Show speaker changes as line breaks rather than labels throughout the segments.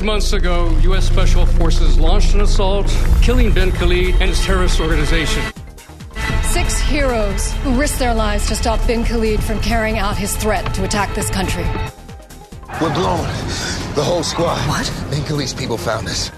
Six months ago, U.S. Special Forces launched an assault, killing bin Khalid and his terrorist organization.
Six heroes who risked their lives to stop bin Khalid from carrying out his threat to attack this country.
We're blown. The whole squad.
What?
Bin Khalid's people found us.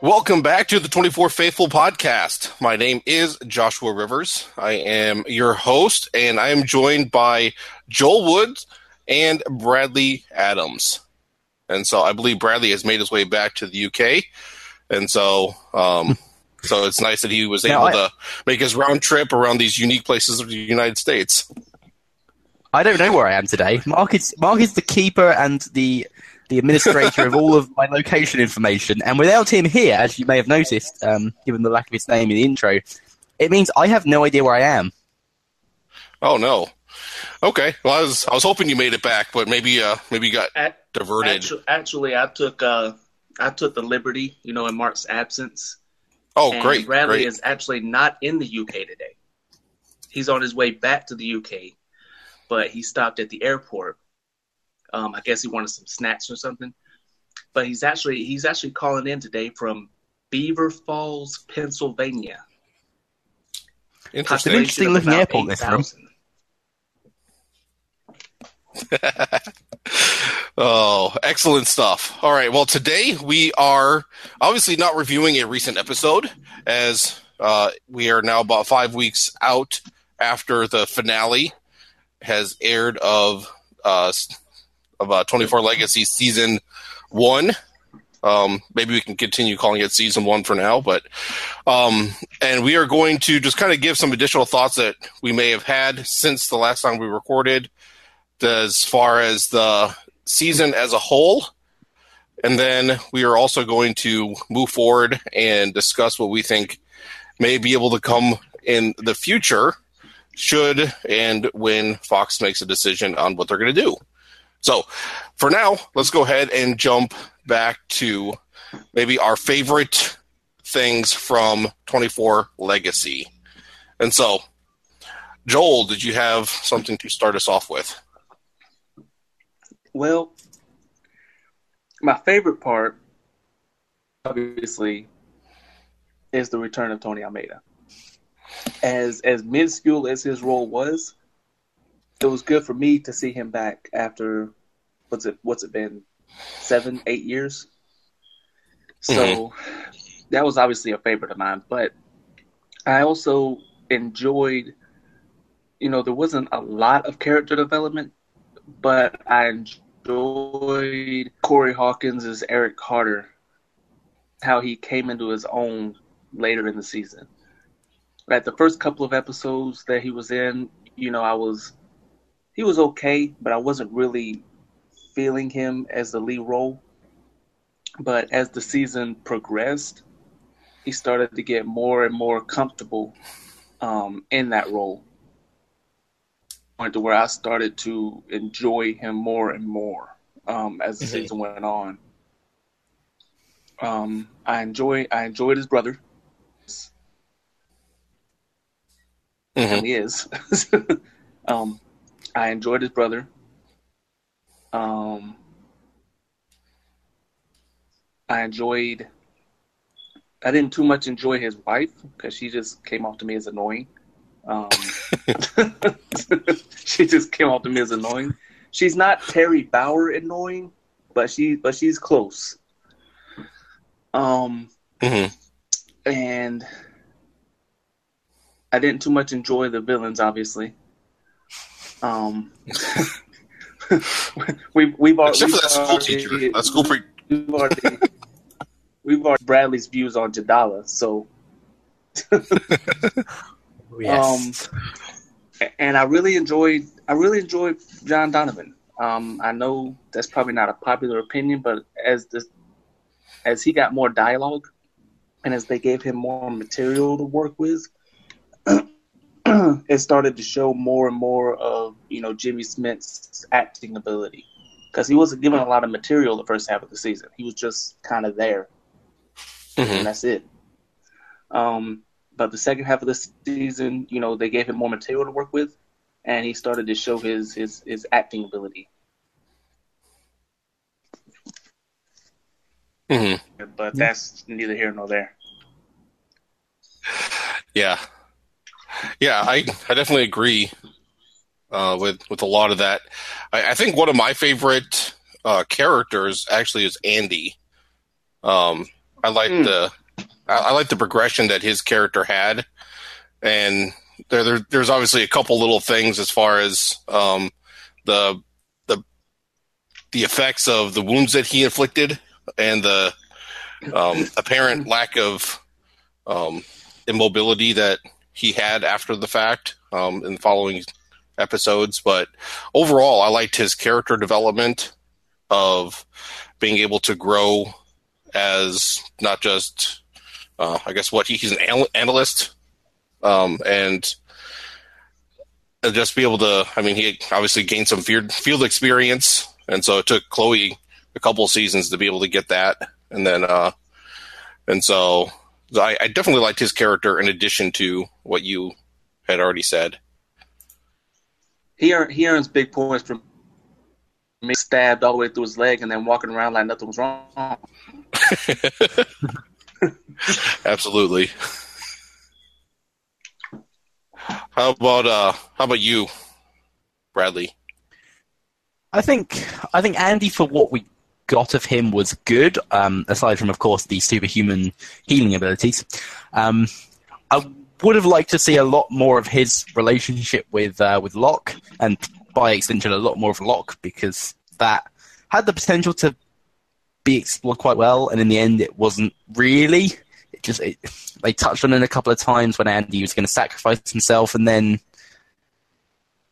Welcome back to the 24 Faithful podcast. My name is Joshua Rivers. I am your host, and I am joined by Joel Woods and Bradley Adams. And so I believe Bradley has made his way back to the UK. And so, um, so it's nice that he was able
I-
to make his round trip around these unique places of the United States.
I don't know where I am today. Mark is Mark is the keeper and the the administrator of all of my location information, and without him here, as you may have noticed, um, given the lack of his name in the intro, it means I have no idea where I am.
Oh no. Okay. Well, I was I was hoping you made it back, but maybe uh maybe you got
Ac-
diverted.
Actu- actually, I took uh, I took the liberty, you know, in Mark's absence.
oh,
and
great.
Bradley
great.
is actually not in the UK today. He's on his way back to the UK, but he stopped at the airport. Um, I guess he wanted some snacks or something. But he's actually he's actually calling in today from Beaver Falls, Pennsylvania.
Interesting.
An interesting looking
about
airport, this room.
8,000.
Oh, excellent stuff. All right. Well, today we are obviously not reviewing a recent episode as uh, we are now about five weeks out after the finale has aired of uh, s- of uh, 24 Legacy season one. Um, maybe we can continue calling it season one for now, but um, and we are going to just kind of give some additional thoughts that we may have had since the last time we recorded as far as the season as a whole. And then we are also going to move forward and discuss what we think may be able to come in the future should and when Fox makes a decision on what they're going to do. So for now, let's go ahead and jump back to maybe our favorite things from 24 Legacy. And so, Joel, did you have something to start us off with?
Well, my favorite part, obviously, is the return of Tony Almeida. As as minuscule as his role was, it was good for me to see him back after what's it what's it been seven eight years. So mm-hmm. that was obviously a favorite of mine, but I also enjoyed. You know, there wasn't a lot of character development, but I enjoyed Corey Hawkins as Eric Carter, how he came into his own later in the season. Like the first couple of episodes that he was in, you know, I was he was okay, but I wasn't really feeling him as the lead role. But as the season progressed, he started to get more and more comfortable um, in that role point to where I started to enjoy him more and more um, as the
Mhm.
season went on. Um, I enjoy I enjoyed his brother.
Mhm.
And he is. um, I enjoyed his brother. Um, I enjoyed. I didn't too much enjoy his wife because she just came off to me as annoying. Um, she just came off to me as annoying. She's not Teri Bauer annoying, but she but she's close. Um,
Mhm.
and I didn't too much enjoy the villains, obviously. Um, we we've already
Except for that school teacher. That school pre-
we've already we've already Bradley's views on Jadalla, so
Yes.
Um, and I really enjoyed I really enjoyed John Donovan. Um, I know that's probably not a popular opinion, but as the as he got more dialogue, and as they gave him more material to work with, it started to show more and more of you know Jimmy Smits' acting ability because he wasn't given a lot of material the first half of the season. He was just kind of there,
Mhm.
and that's it. Um, but the second half of the season, you know, they gave him more material to work with, and he started to show his his his acting ability.
Mm-hmm.
But that's neither here nor there.
Yeah, yeah, I I definitely agree uh, with with a lot of that. I, I think one of my favorite uh, characters actually is Andy. Um, I like
Mm.
the I, I like the progression that his character had, and there, there there's obviously a couple little things as far as um, the the the effects of the wounds that he inflicted and the um, apparent lack of um, immobility that he had after the fact um, in the following episodes. But overall, I liked his character development of being able to grow as not just, uh, I guess, what he, he's an analyst um, and and just be able to. I mean, he obviously gained some field experience, and so it took Chloe a couple seasons to be able to get that, and then uh, and so I, I definitely liked his character in addition to what you had already said.
He earn, he earns big points from being stabbed all the way through his leg and then walking around like nothing was wrong.
Absolutely. How about uh how about you, Bradley?
I think I think Andy for what we got of him was good. Um, aside from, of course, the superhuman healing abilities, um, I would have liked to see a lot more of his relationship with uh, with Locke, and by extension, a lot more of Locke, because that had the potential to be explored quite well, and in the end, it wasn't really. It just it, they touched on it a couple of times when Andy was going to sacrifice himself, and then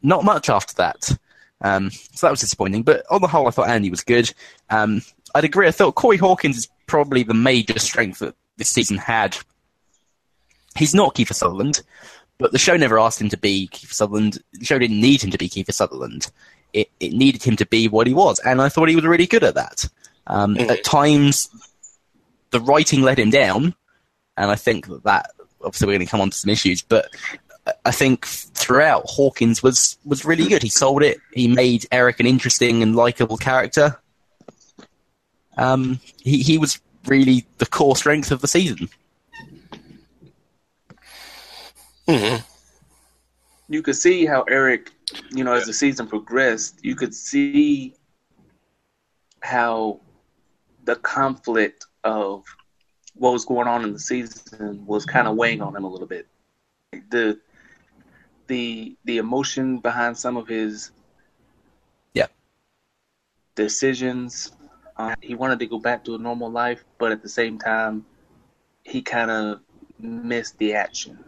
not much after that. Um, so that was disappointing. But on the whole, I thought Andy was good. Um, I'd agree. I thought Corey Hawkins is probably the major strength that this season had. He's not Kiefer Sutherland, but the show never asked him to be Kiefer Sutherland. The show didn't need him to be Kiefer Sutherland. It, it needed him to be what he was, and I thought he was really good at that. Um,
Mhm.
At times, the writing let him down, and I think that, that obviously we're going to come on to some issues, but I think throughout Hawkins was was really good. He sold it. He made Eric an interesting and likable character. Um, he he was really the core strength of the season.
hmm
You could see how Eric, you know, as the season progressed, you could see how the conflict of what was going on in the season was kind of weighing on him a little bit. The the the emotion behind some of his
Yeah.
decisions. Uh, he wanted to go back to a normal life, but at the same time, he kind of missed the action.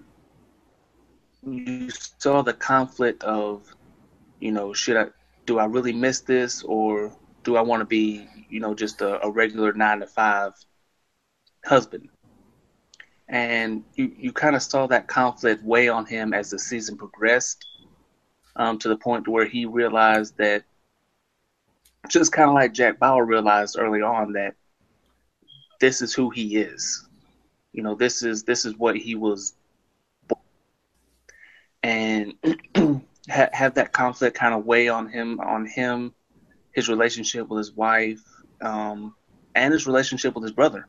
You saw the conflict of, you know, should I do I really miss this or do I want to be, you know, just a, a regular nine to five husband? And you, you kind of saw that conflict weigh on him as the season progressed, um, to the point where he realized that, just kind of like Jack Bauer realized early on that this is who he is. You know, this is this is what he was, and ha- have that conflict kind of weigh on him, on him, his relationship with his wife, um, and his relationship with his brother.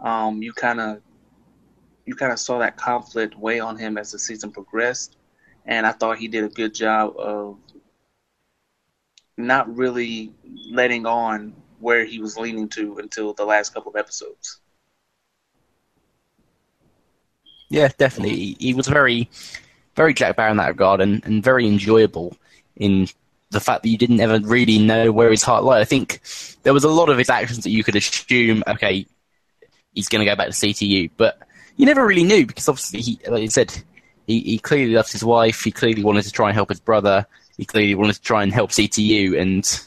Um, you kind of you kind of saw that conflict weigh on him as the season progressed, and I thought he did a good job of not really letting on where he was leaning to until the last couple of episodes.
Yeah, definitely. He, was very, very Jack Bauer in that regard, and, and very enjoyable in the fact that you didn't ever really know where his heart lay. I think there was a lot of his actions that you could assume, okay, he's going to go back to CTU, but you never really knew because obviously, he, like you said, he, he clearly loves his wife. He clearly wanted to try and help his brother. He clearly wanted to try and help CTU, and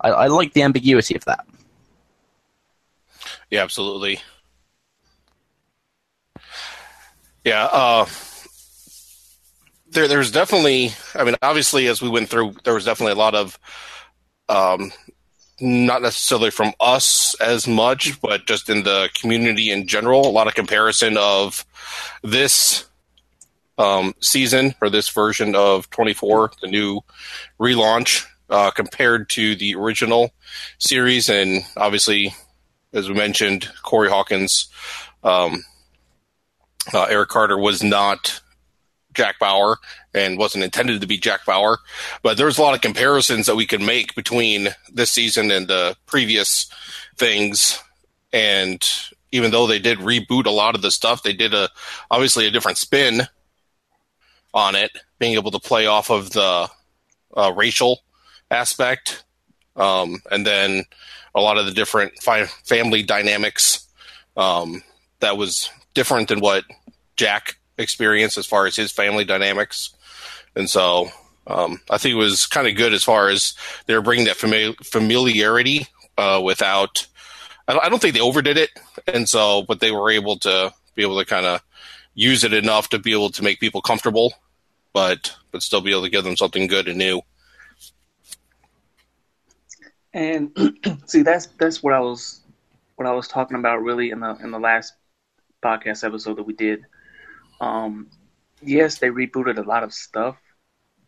I, I like the ambiguity of that.
Yeah, absolutely. Yeah, uh, there, there's definitely. I mean, obviously, as we went through, there was definitely a lot of um, not necessarily from us as much, but just in the community in general. A lot of comparison of this um, season or this version of 24, the new relaunch, uh, compared to the original series. And obviously, as we mentioned, Corey Hawkins, um, uh, Eric Carter was not Jack Bauer and wasn't intended to be Jack Bauer. But there's a lot of comparisons that we can make between this season and the previous things. And even though they did reboot a lot of the stuff, they did a obviously a different spin on it, being able to play off of the uh, racial aspect, um, and then a lot of the different fi- family dynamics um, that was different than what Jack experienced as far as his family dynamics. And so um, I think it was kind of good as far as they're bringing that famili- familiarity uh, without. I don't, I don't think they overdid it, and so but they were able to be able to kind of use it enough to be able to make people comfortable, but but still be able to give them something good and new.
And see, that's that's what I was what I was talking about really in the in the last podcast episode that we did. Um, yes, they rebooted a lot of stuff,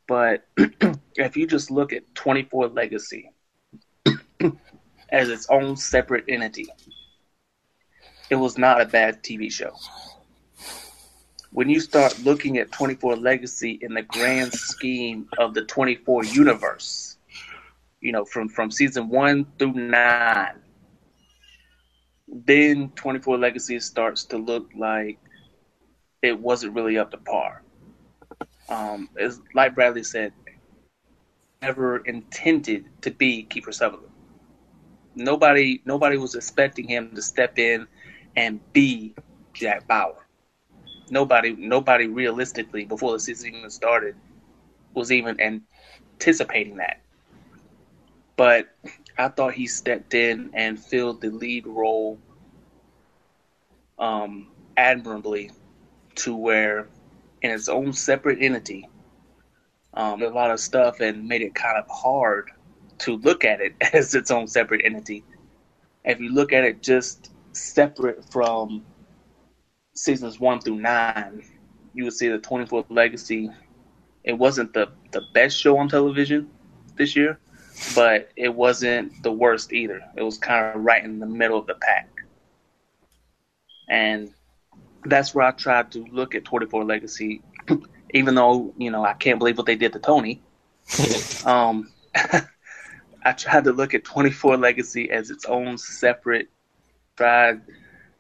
but if you just look at 24 Legacy as its own separate entity, it was not a bad TV show. When you start looking at 24 Legacy in the grand scheme of the 24 universe, you know, from, from season one through nine, then 24 Legacy starts to look like it wasn't really up to par. Um, as like Bradley said, never intended to be Kiefer Sutherland. Nobody, nobody was expecting him to step in and be Jack Bauer. Nobody, nobody realistically before the season even started was even anticipating that. But I thought he stepped in and filled the lead role um, admirably to where in its own separate entity, um, a lot of stuff and made it kind of hard to look at it as its own separate entity. If you look at it just separate from seasons one through nine, you would see the 24th Legacy. It wasn't the, the best show on television this year, but it wasn't the worst either. It was kind of right in the middle of the pack. And that's where I tried to look at 24 Legacy, even though, you know, I can't believe what they did to Tony. um, I tried to look at 24 Legacy as its own separate, tried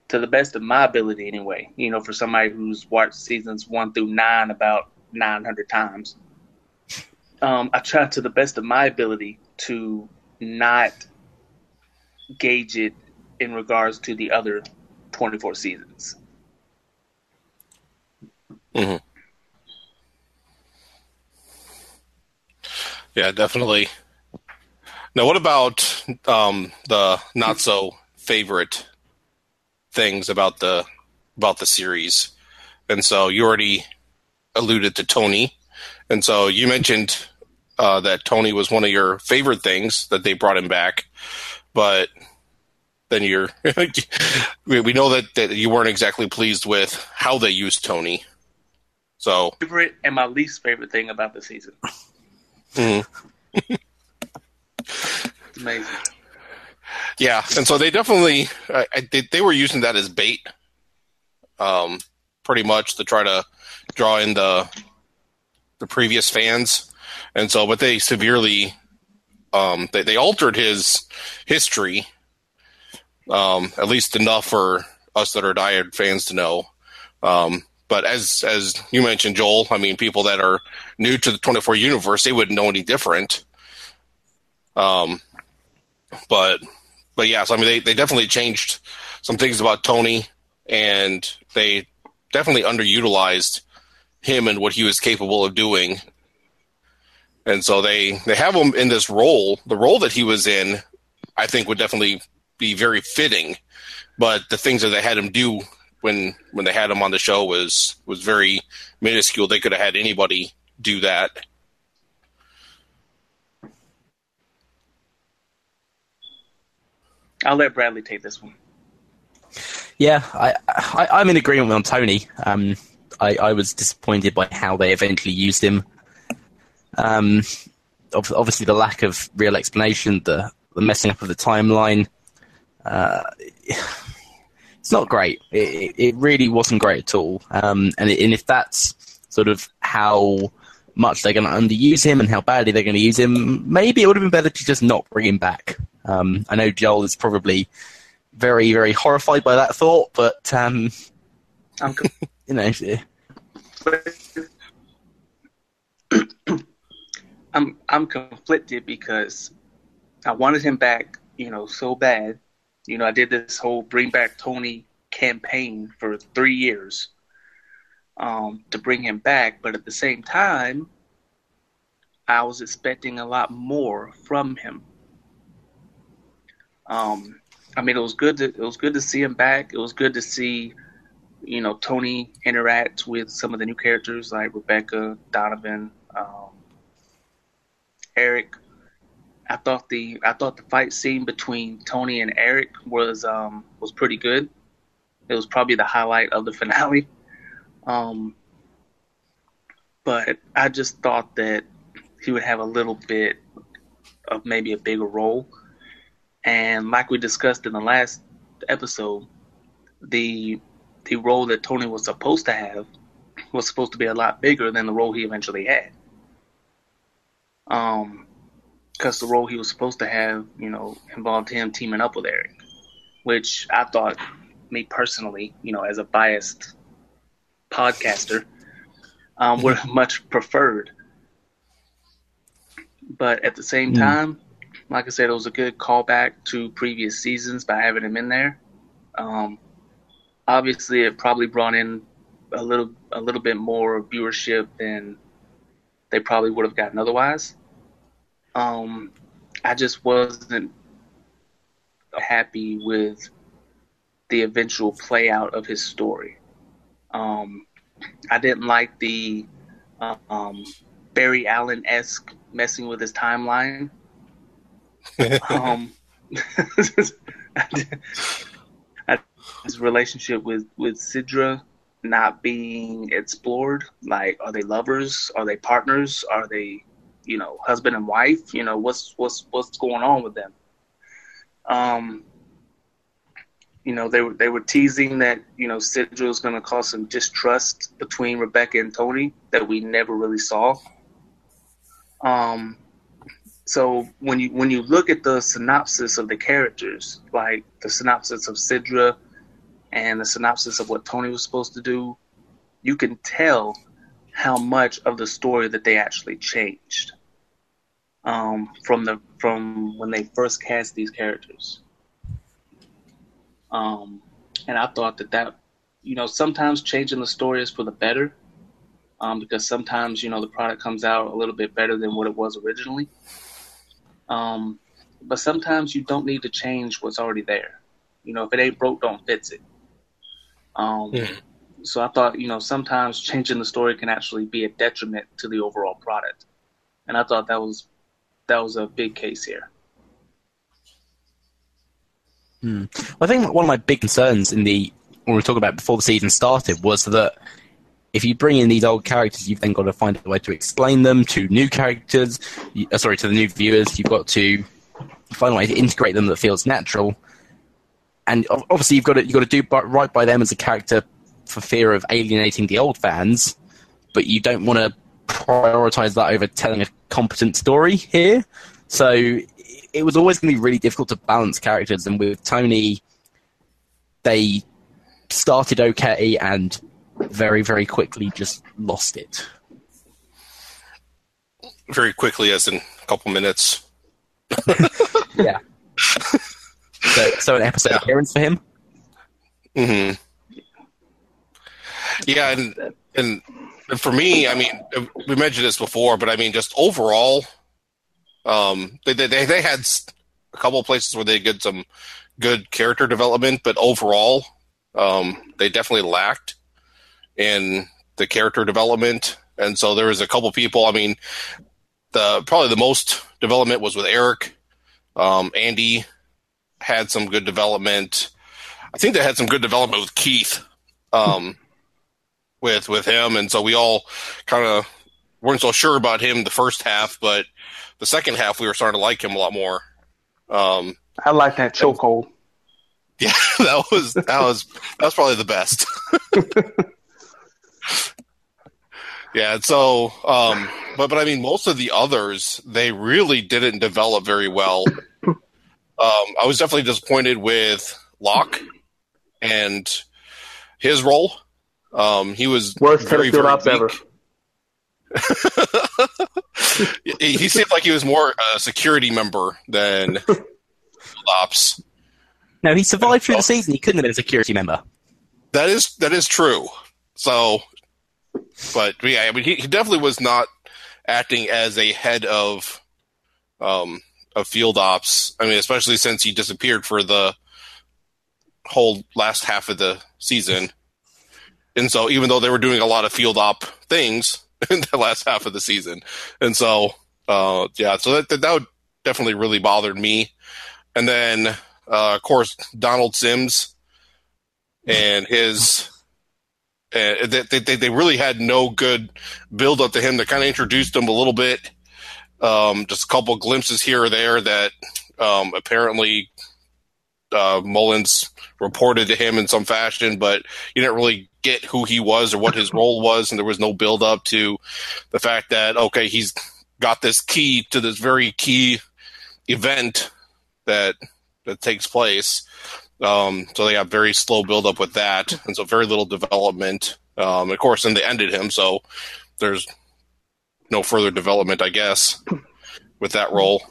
to the best of my ability anyway, you know, for somebody who's watched seasons one through nine about 900 times. Um, I tried to the best of my ability to not gauge it in regards to the other 24 seasons.
Mm-hmm. Yeah, definitely. Now, what about um, the not so favorite things about the about the series? And so you already alluded to Tony, and so you mentioned uh, that Tony was one of your favorite things that they brought him back, but then you're we know that, that you weren't exactly pleased with how they used Tony. So
favorite and my least favorite thing about the season.
Mm-hmm.
amazing.
Yeah, and so they definitely they, they were using that as bait, um, pretty much to try to draw in the the previous fans, and so but they severely um, they they altered his history, um, at least enough for us that are diehard fans to know. Um, but as as you mentioned, Joel, I mean, people that are new to the 24 universe, they wouldn't know any different. Um, but but yeah, so I mean, they they definitely changed some things about Tony, and they definitely underutilized him and what he was capable of doing. And so they they have him in this role. The role that he was in, I think, would definitely be very fitting. But the things that they had him do when when they had him on the show was was very minuscule. They could have had anybody do that.
I'll let Bradley take this one.
Yeah, I, I I'm in agreement on Tony. Um, I, I was disappointed by how they eventually used him. Um, obviously the lack of real explanation, the the messing up of the timeline. Uh, it's not great. It, it really wasn't great at all. Um, and, and if that's sort of how much they're going to underuse him and how badly they're going to use him, maybe it would have been better to just not bring him back. Um, I know Joel is probably very, very horrified by that thought, but um,
I'm
you know,
I'm I'm conflicted because I wanted him back, you know, so bad. You know, I did this whole bring back Tony campaign for three years um, to bring him back, but at the same time, I was expecting a lot more from him. Um, I mean, it was good to it was good to see him back. It was good to see, you know, Tony interact with some of the new characters like Rebecca, Donovan, um, Eric. I thought the I thought the fight scene between Tony and Eric was um, was pretty good. It was probably the highlight of the finale. Um, but I just thought that he would have a little bit of maybe a bigger role. And like we discussed in the last episode, the the role that Tony was supposed to have was supposed to be a lot bigger than the role he eventually had. Um, because the role he was supposed to have, you know, involved him teaming up with Eric, which I thought, me personally, you know, as a biased podcaster, um, would have much preferred. But at the same time, like I said, it was a good callback to previous seasons by having him in there. Um, obviously, it probably brought in a little a little bit more viewership than they probably would have gotten otherwise. Um, I just wasn't happy with the eventual play out of his story. Um, I didn't like the um, Barry Allen esque messing with his timeline. um, his relationship with with Sidra not being explored. Like, are they lovers? Are they partners? Are they, you know, husband and wife? You know, what's what's what's going on with them? Um, you know, they were they were teasing that you know Sidra was going to cause some distrust between Rebecca and Tony that we never really saw. Um, so when you when you look at the synopsis of the characters, like the synopsis of Sidra and the synopsis of what Tony was supposed to do, you can tell how much of the story that they actually changed um, from the from when they first cast these characters. Um, and I thought that that you know sometimes changing the story is for the better um, because sometimes you know the product comes out a little bit better than what it was originally. Um, but sometimes you don't need to change what's already there. You know, if it ain't broke, don't fix it. Um,
Mhm.
So I thought, you know, sometimes changing the story can actually be a detriment to the overall product, and I thought that was that was a big case here.
I think one of my big concerns in the when we were talking about before the season started was that if you bring in these old characters, you've then got to find a way to explain them to new characters. uh, sorry, to the new viewers. You've got to find a way to integrate them that feels natural. And obviously, you've got to you've got to do right by them as a character for fear of alienating the old fans. But you don't want to prioritize that over telling a competent story here. So it was always going to be really difficult to balance characters. And with Tony, they started okay and very, very quickly just lost it.
Very quickly, as in a couple minutes.
Yeah. so, so an episode
Yeah.
appearance for him.
hmm Yeah, and and for me, I mean, we mentioned this before, but I mean, just overall, um, they they they had a couple places where they did some good character development, but overall, um, they definitely lacked in the character development, and so there was a couple people. I mean, the probably the most development was with Eric, um, Andy. had some good development. I think they had some good development with Keith, um, with with him, and so we all kind of weren't so sure about him the first half, but the second half we were starting to like him a lot more. Um,
I like that chokehold.
yeah, that was that was that was probably the best. yeah, so um, but but I mean, most of the others they really didn't develop very well. Um, I was definitely disappointed with Locke and his role. Um, he was
Worst
very
field
very
ops ever.
weak. he, he seemed like he was more a security member than ops.
No, he survived through the season. He couldn't have been a security member.
That is that is true. So, but yeah, I mean, he, he definitely was not acting as a head of um of field ops. I mean, especially since he disappeared for the whole last half of the season. And so, even though they were doing a lot of field op things in the last half of the season, and so uh, yeah, so that, that would definitely really bothered me. And then, uh, of course, Donald Sims and his and they, they they really had no good build up to him. They kind of introduced him a little bit, um, just a couple glimpses here or there that um, apparently uh, Mullins reported to him in some fashion, but you didn't really get who he was or what his role was, and there was no build up to the fact that okay, he's got this key to this very key event that that takes place. Um, so they have very slow build up with that, and so very little development. Um, of course, and they ended him, so there's no further development, I guess, with that role.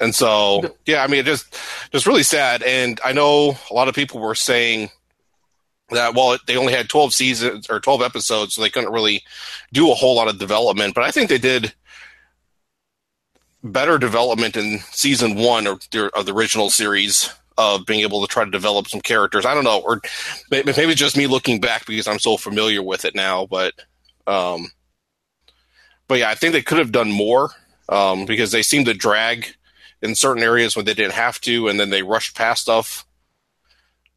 And so, yeah, I mean, it just just really sad. And I know a lot of people were saying that well, they only had 12 seasons or 12 episodes, so they couldn't really do a whole lot of development. But I think they did better development in season one of the, of the original series of being able to try to develop some characters. I don't know, or maybe it's just me looking back because I'm so familiar with it now. But, um, but yeah, I think they could have done more um, because they seem to drag in certain areas when they didn't have to, and then they rushed past stuff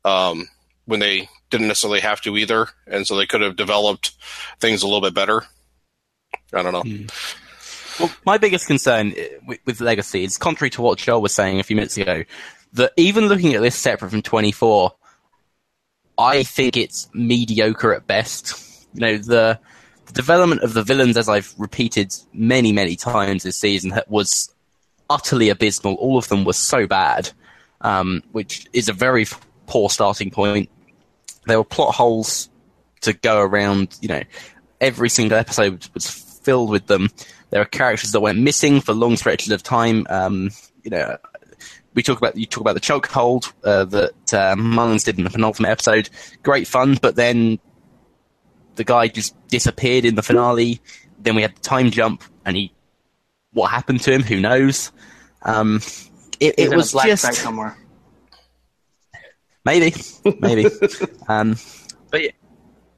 um, when they didn't necessarily have to either, and so they could have developed things a little bit better. I don't know.
Well, my biggest concern uh, with, with Legacy is contrary to what Joel was saying a few minutes ago, that even looking at this separate from 24, I think it's mediocre at best. You know, the, the development of the villains, as I've repeated many, many times this season, was utterly abysmal. All of them were so bad, um, which is a very poor starting point. There were plot holes to go around. You know, every single episode was filled with them. There are characters that went missing for long stretches of time. Um, you know, we talk about you talk about the chokehold uh, that uh, Mullins did in the penultimate episode. Great fun, but then the guy just disappeared in the finale. Then we had the time jump, and he what happened to him? Who knows? Um, it, it was just
somewhere.
maybe, maybe. um, but yeah,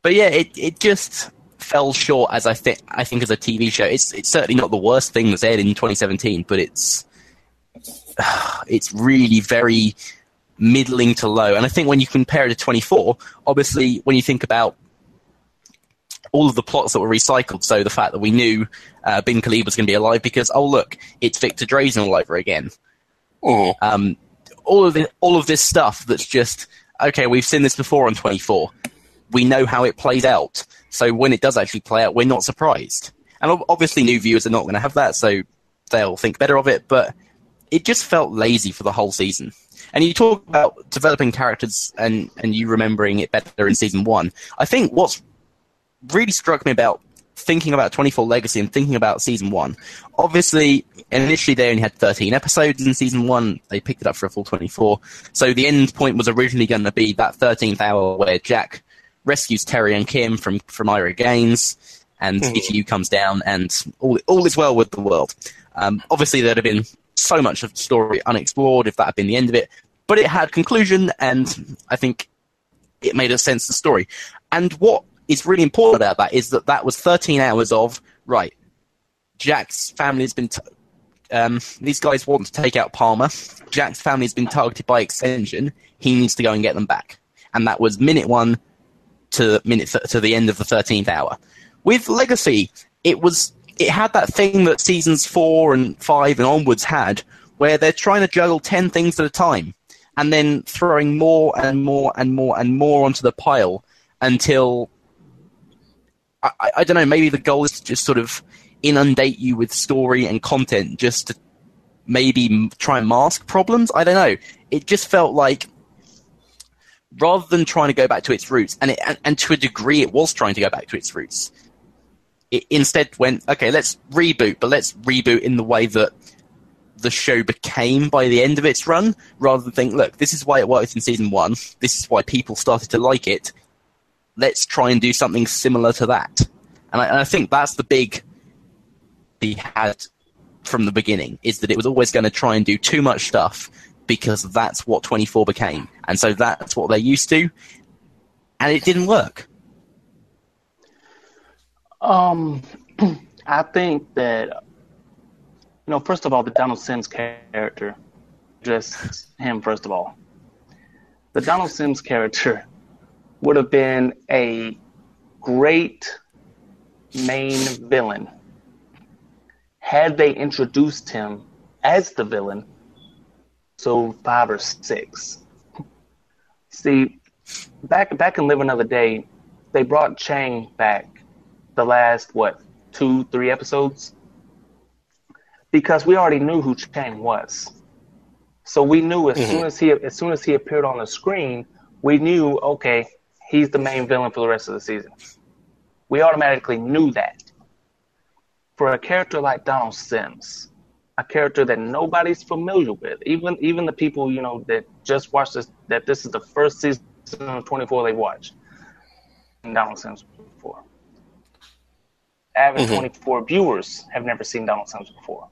but yeah, it it just fell short as I think I think as a TV show. It's it's certainly not the worst thing that's aired in 2017, but it's it's really very middling to low. And I think when you compare it to 24, obviously when you think about all of the plots that were recycled, so the fact that we knew uh, Bin Khalid was going to be alive because oh look, it's Victor Drazen all over again.
Oh,
Um, all of the, all of this stuff that's just okay. We've seen this before on 24. We know how it plays out. So when it does actually play out, we're not surprised. And obviously, new viewers are not going to have that, so they'll think better of it. But it just felt lazy for the whole season. And you talk about developing characters and, and you remembering it better in season one. I think what's really struck me about thinking about 24 Legacy and thinking about season one, obviously, initially they only had 13 episodes in season one. They picked it up for a full 24. So the end point was originally going to be that 13th hour where Jack rescues Teri and Kim from, from Ira Gaines and CTU comes down and all, all is well with the world. Um, obviously, there'd have been so much of the story unexplored if that had been the end of it, but it had conclusion, and I think it made a sense of the story. And what is really important about that is that that was 13 hours of right. Jack's family has been t- um, these guys want to take out Palmer. Jack's family has been targeted by extension. He needs to go and get them back. And that was minute one to minute th- to the end of the thirteenth hour. With Legacy, it was it had that thing that seasons four and five and onwards had, where they're trying to juggle ten things at a time, and then throwing more and more and more and more onto the pile until I, I, don't know. Maybe the goal is to just sort of inundate you with story and content, just to maybe try and mask problems. I don't know. It just felt like rather than trying to go back to its roots, and, it, and, and to a degree, it was trying to go back to its roots. It instead went, okay, let's reboot, but let's reboot in the way that the show became by the end of its run, rather than think, look, this is why it worked in season one. This is why people started to like it. Let's try and do something similar to that. And I, and I think that's the big he had from the beginning is that it was always going to try and do too much stuff because that's what 24 became. And so that's what they're used to. And it didn't work.
Um, I think that you know, first of all, the Donald Sims character, just him. First of all, the Donald Sims character would have been a great main villain had they introduced him as the villain. So five or six. See, back back in Live Another Day, they brought Chang back the last what two three episodes because we already knew who Chang was. So we knew as mm-hmm. soon as he as soon as he appeared on the screen, we knew okay, he's the main villain for the rest of the season. We automatically knew that. For a character like Donald Sims, a character that nobody's familiar with, even even the people you know that just watched this, that this is the first season of 24 they watched Donald Sims before. Avid mm-hmm. 24 viewers have never seen Donald Sims before.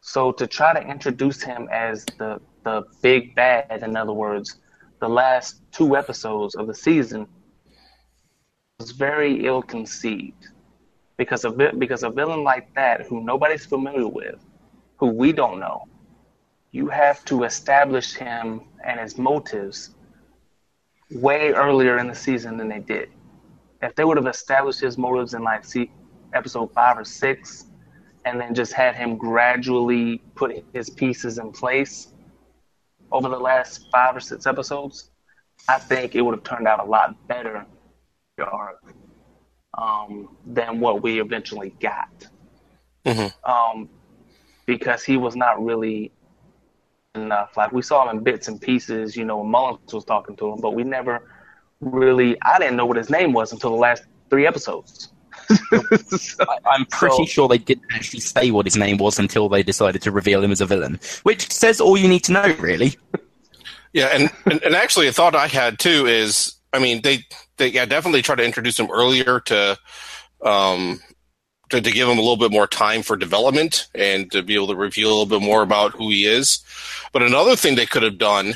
So to try to introduce him as the the big bad, in other words, the last two episodes of the season was very ill conceived because of because a villain like that who nobody's familiar with, who we don't know, you have to establish him and his motives way earlier in the season than they did. If they would have established his motives in like see episode five or six, and then just had him gradually put his pieces in place over the last five or six episodes, I think it would have turned out a lot better um, than what we eventually got. Um, because he was not really enough. Like we saw him in bits and pieces, you know, when Mullins was talking to him, but we never really. I didn't know what his name was until the last three episodes.
I, I'm pretty
So-
sure they didn't actually say what his name was until they decided to reveal him as a villain, which says all you need to know, really.
Yeah, and, and and actually, a thought I had too is, I mean, they they yeah definitely try to introduce him earlier to, um, to, to give him a little bit more time for development and to be able to reveal a little bit more about who he is. But another thing they could have done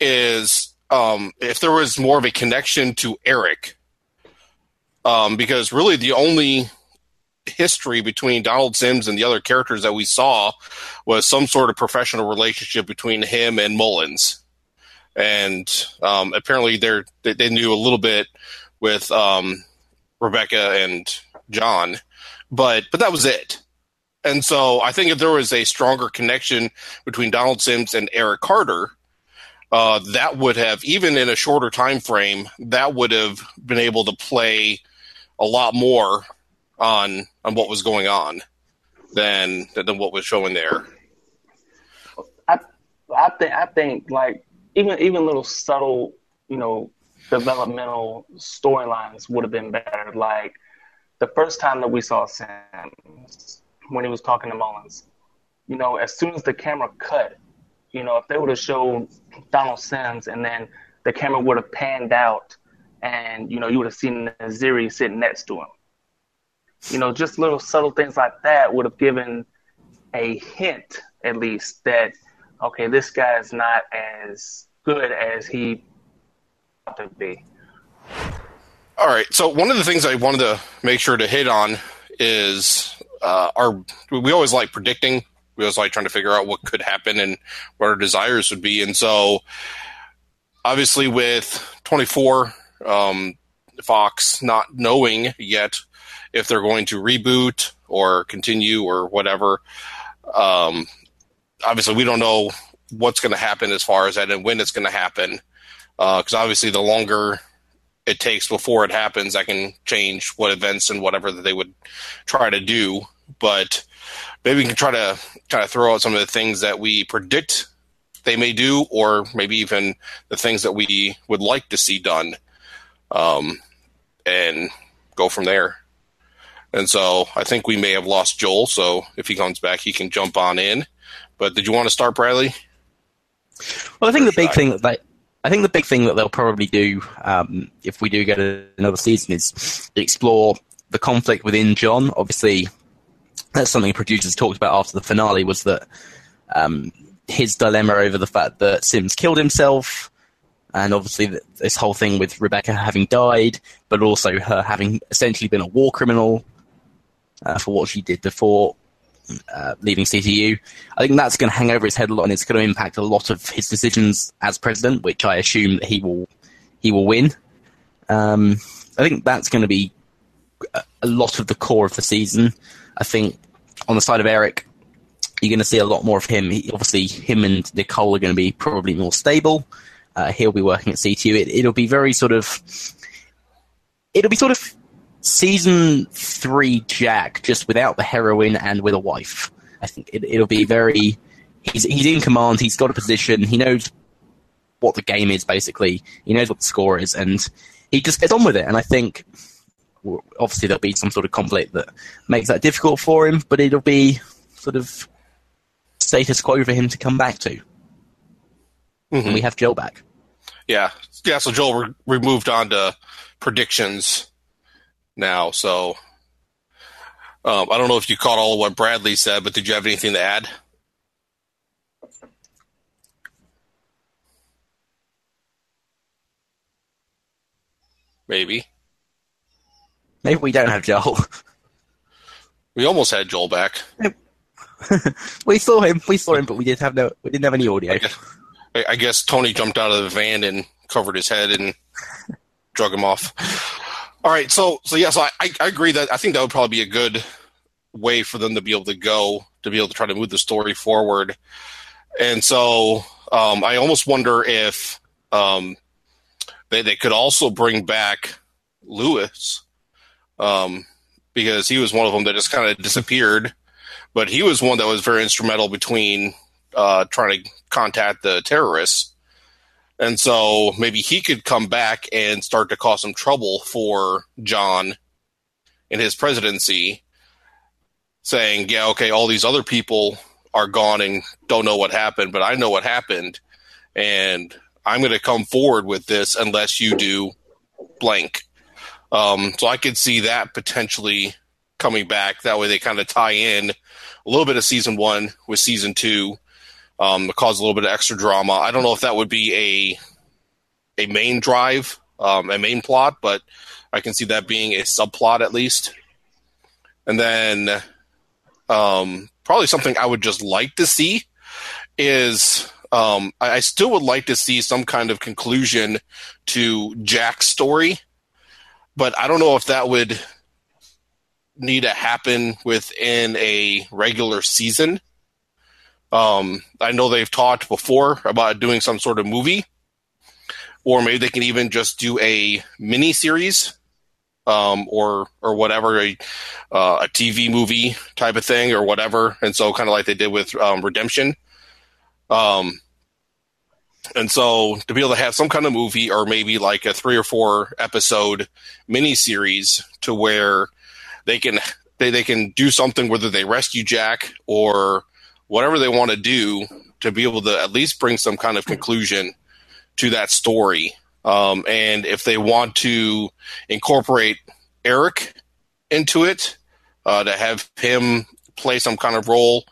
is, um, if there was more of a connection to Eric, um, because really the only history between Donald Sims and the other characters that we saw was some sort of professional relationship between him and Mullins. And um, apparently they, they knew a little bit with um, Rebecca and John, but but that was it. And so I think if there was a stronger connection between Donald Sims and Eric Carter, uh, that would have even in a shorter time frame that would have been able to play a lot more on on what was going on than than what was showing there.
I I think I think like even even little subtle, you know, developmental storylines would have been better. Like the first time that we saw Sims when he was talking to Mullins, you know, as soon as the camera cut, you know, if they would have showed Donald Sims and then the camera would have panned out and, you know, you would have seen Naseri sitting next to him. You know, just little subtle things like that would have given a hint, at least, that okay, this guy is not as good as he ought to be.
All right. So one of the things I wanted to make sure to hit on is uh, our we always like predicting we always like trying to figure out what could happen and what our desires would be. And so, obviously, with 24, um, Fox not knowing yet if they're going to reboot or continue or whatever, um, obviously, we don't know what's going to happen as far as that and when it's going to happen. Because uh, obviously, the longer it takes before it happens, that can change what events and whatever that they would try to do. But maybe we can try to kind of throw out some of the things that we predict they may do, or maybe even the things that we would like to see done, um, and go from there. And so I think we may have lost Joel. So if he comes back, he can jump on in. But did you want to start, Bradley?
Well, I think the big thing that they, I think the big thing that they'll probably do um, if we do get another season is explore the conflict within John. Obviously, that's something producers talked about after the finale was that um, his dilemma over the fact that Sims killed himself, and obviously this whole thing with Rebecca having died, but also her having essentially been a war criminal uh, for what she did before uh, leaving CTU. I think that's going to hang over his head a lot, and it's going to impact a lot of his decisions as president, which I assume that he will he will win. Um, I think that's going to be a lot of the core of the season. I think on the side of Eric, you're going to see a lot more of him. He, obviously, him and Nicole are going to be probably more stable. Uh, he'll be working at CTU. It, it'll be very sort of. It'll be sort of season three Jack, just without the heroin and with a wife. I think it, will be very. He's he's in command. He's got a position. He knows what the game is. Basically, he knows what the score is, and he just gets on with it. And I think obviously there'll be some sort of conflict that makes that difficult for him, but it'll be sort of status quo for him to come back to. Mm-hmm. And we have Joel back.
Yeah, yeah. So Joel, re- we moved on to predictions now. So um, I don't know if you caught all of what Bradley said, but did you have anything to add? Maybe.
Maybe we don't have Joel.
We almost had Joel back.
we saw him. We saw him, but we didn't have no. We didn't have any audio.
I guess, I guess Tony jumped out of the van and covered his head and drug him off. All right, so so yeah, so I, I agree that I think that would probably be a good way for them to be able to go to be able to try to move the story forward. And so um, I almost wonder if um, they they could also bring back Lewis um, because he was one of them that just kind of disappeared. But he was one that was very instrumental between uh, trying to contact the terrorists. And so maybe he could come back and start to cause some trouble for John in his presidency, saying, yeah, okay, all these other people are gone and don't know what happened, but I know what happened. And I'm going to come forward with this unless you do blank. Um, so I could see that potentially coming back. That way they kind of tie in a little bit of season one with season two, um, cause a little bit of extra drama. I don't know if that would be a a main drive, um, a main plot, but I can see that being a subplot at least. And then um, probably something I would just like to see is um, I, I, still would like to see some kind of conclusion to Jack's story but I don't know if that would need to happen within a regular season. Um, I know they've talked before about doing some sort of movie, or maybe they can even just do a mini series, um, or or whatever, a uh, a TV movie type of thing, or whatever. And so, kind of like they did with um, Redemption. Um, and so to be able to have some kind of movie or maybe like a three or four episode miniseries to where they can they, they can do something whether they rescue Jack or whatever they want to do to be able to at least bring some kind of conclusion to that story. Um, and if they want to incorporate Eric into it, uh, to have him play some kind of role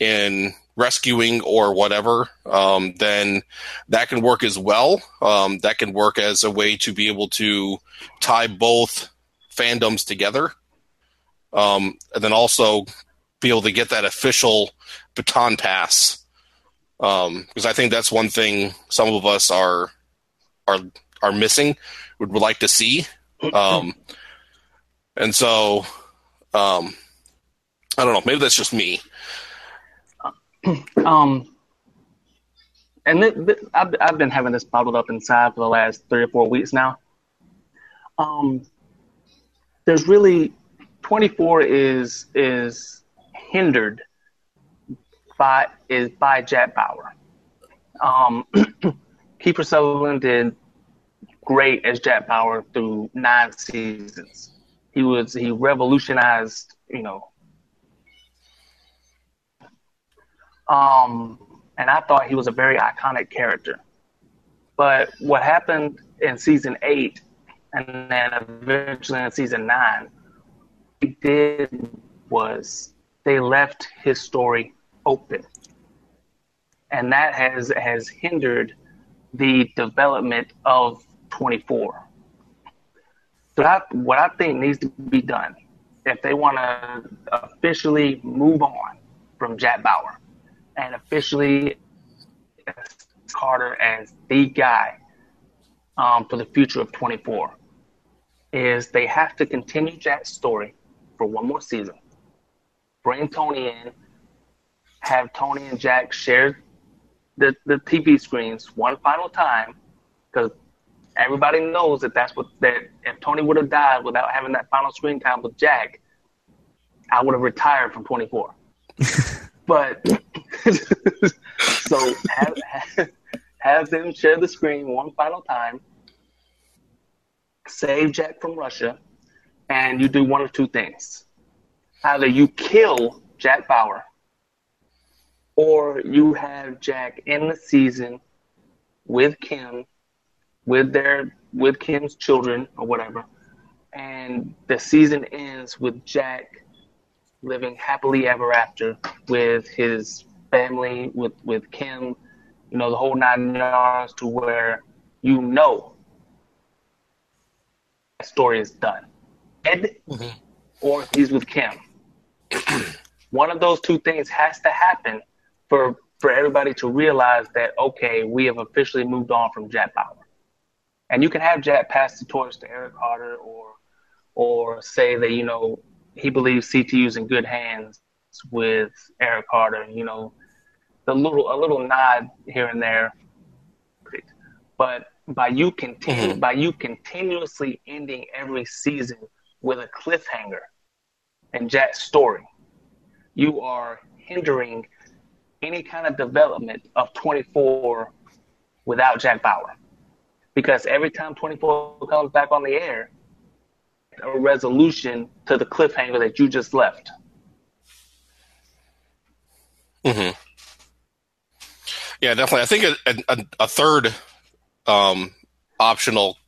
in rescuing or whatever, um, then that can work as well. Um, that can work as a way to be able to tie both fandoms together. Um, and then also be able to get that official baton pass. Um, because I think that's one thing some of us are are are missing, would, would like to see. Um, and so, um, I don't know. Maybe that's just me.
Um, and th- th- I've, I've been having this bottled up inside for the last three or four weeks now. Um, there's really 24 is is hindered by is by Jack Bauer. Um, Kiefer Sutherland did great as Jack Bauer through nine seasons. He was he revolutionized, you know. Um, and I thought he was a very iconic character. But what happened in season eight, and then eventually in season nine, he did was they left his story open, and that has has hindered the development of 24. So I, what I think needs to be done, if they want to officially move on from Jack Bauer and officially Carter as the guy um, for the future of 24, is they have to continue Jack's story for one more season. Bring Tony in, have Tony and Jack share the, the TV screens one final time, because everybody knows that that's what that if Tony would have died without having that final screen time with Jack, I would have retired from 24. but so have, have, have them share the screen one final time, save Jack from Russia, and you do one of two things. Either you kill Jack Bauer, or you have Jack in the season with Kim, with their with Kim's children or whatever, and the season ends with Jack living happily ever after with his family, with with Kim, you know, the whole nine yards to where you know that story is done. Ed mm-hmm. or he's with Kim. One of those two things has to happen for for everybody to realize that okay, we have officially moved on from Jack Bauer. And you can have Jack pass the torch to Eric Carter or or say that, you know, he believes CTU's in good hands with Eric Carter, you know, the little a little nod here and there. But by you continue mm-hmm. by you continuously ending every season with a cliffhanger and Jack's story, you are hindering any kind of development of 24 without Jack Bauer. Because every time 24 comes back on the air, a resolution to the cliffhanger that you just left.
hmm Yeah, definitely. I think a, a, a third um, optional,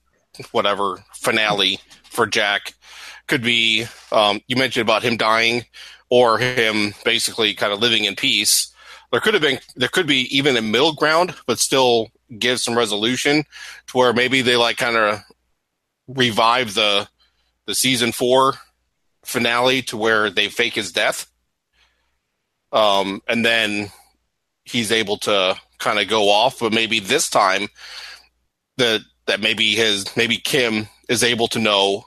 whatever finale for Jack could be. Um, you mentioned about him dying, or him basically kind of living in peace. There could have been, there could be even a middle ground, but still give some resolution to where maybe they like kind of revive the the season four finale to where they fake his death. Um, and then he's able to kind of go off, but maybe this time that that maybe his maybe Kim is able to know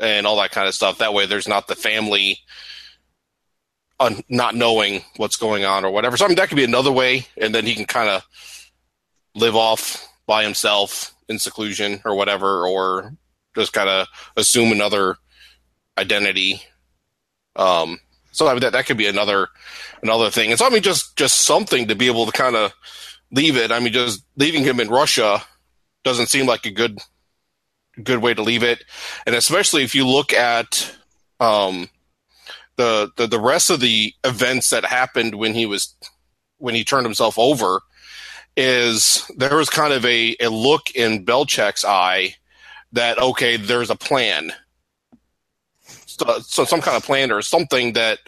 and all that kind of stuff. That way, there's not the family un, not knowing what's going on or whatever. So I mean, that could be another way, and then he can kind of live off by himself in seclusion or whatever, or just kind of assume another identity. Um, so I mean, that that could be another another thing. And so I mean, just just something to be able to kind of leave it. I mean, just leaving him in Russia doesn't seem like a good good way to leave it, and especially if you look at um, the, the the rest of the events that happened when he was when he turned himself over is there was kind of a, a look in Belcheck's eye that okay, there's a plan, so, so some kind of plan or something that